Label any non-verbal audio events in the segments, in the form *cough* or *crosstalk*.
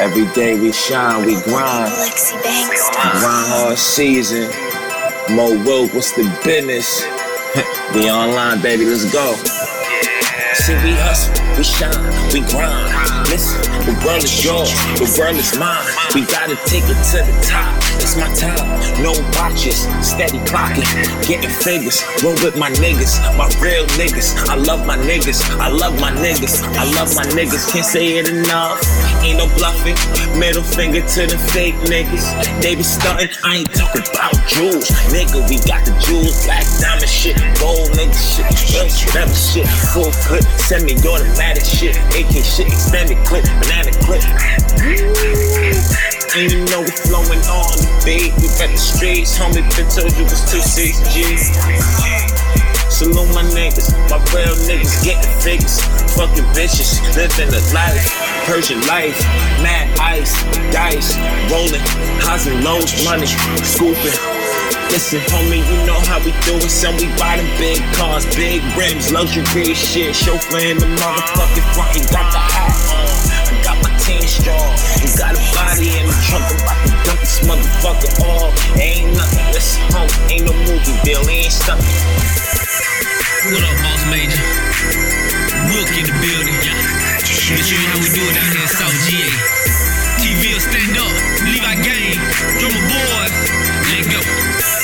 Every day we shine, we grind. Lexi Banks. Grind hard season. Mo Wilk, what's the business? *laughs* we online, baby, let's go. See, we hustle, we shine, we grind. Listen, the world is yours, the world is mine. We gotta take it to the top. It's my time, no watches, steady clocking, getting figures. Roll with my niggas, my real niggas. I love my niggas, I love my niggas, I love my niggas. Can't say it enough. Ain't no bluffing. Middle finger to the fake niggas. They be stunting. I ain't talking about jewels, nigga. We got the jewels, black diamond shit, gold nigga shit, whatever shit, full clip, semi-automatic shit, AK shit, extended clip, banana clip. And you know we flowing on the beat. We got the streets, homie. Been told you was two six G. Salute my niggas, my real niggas getting figures. Fucking bitches, living the life. Persian life, mad ice, dice, rolling, highs and lows, money, scooping. Listen, homie, you know how we do it. Son, we buy them big cars, big rims, luxury shit. Chauffeur in the motherfucking front, you got the hat motherfucker off. Ain't nothing, listen, homie, ain't no movie deal, ain't stuck. What up, Boss Major? Wilk in the building. But you know how we do it out here in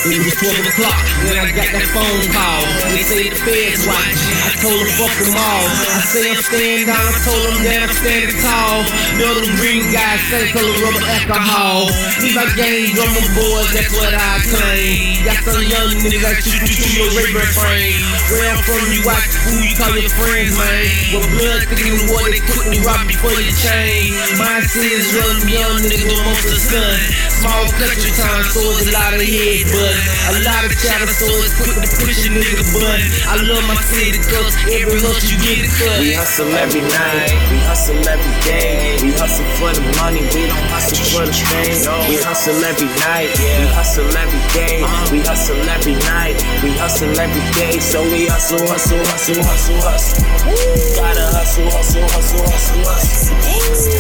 It was 12 o'clock when I got that phone call. They say the feds watching. I told them fuck them all. I say I'm staying down. I told them that I'm standing tall. Know them green guys, same color rubber alcohol. These my gang drummer boys, that's what I claim. Got some young niggas that shoot you through your radar frame. Where I'm from, you watch who you call your friends, man. With blood sticking in the water, they quickly rob you for your chain. My city is young, young nigga with most of the sun. Small country town, so it's a lot of head, but a lot of chatter, so it's quick to push a nigga button. I love my city cuz every hustle you get a cut. We hustle every night, we hustle every day. We hustle for the money, we don't hustle for the fame. We hustle every night, we hustle every day. We hustle every night, we hustle every day. So we hustle, hustle, hustle, hustle, hustle. Gotta hustle, hustle, hustle, hustle, hustle.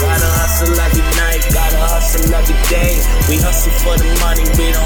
Gotta hustle every night, gotta hustle every day. We hustle for the money, we don't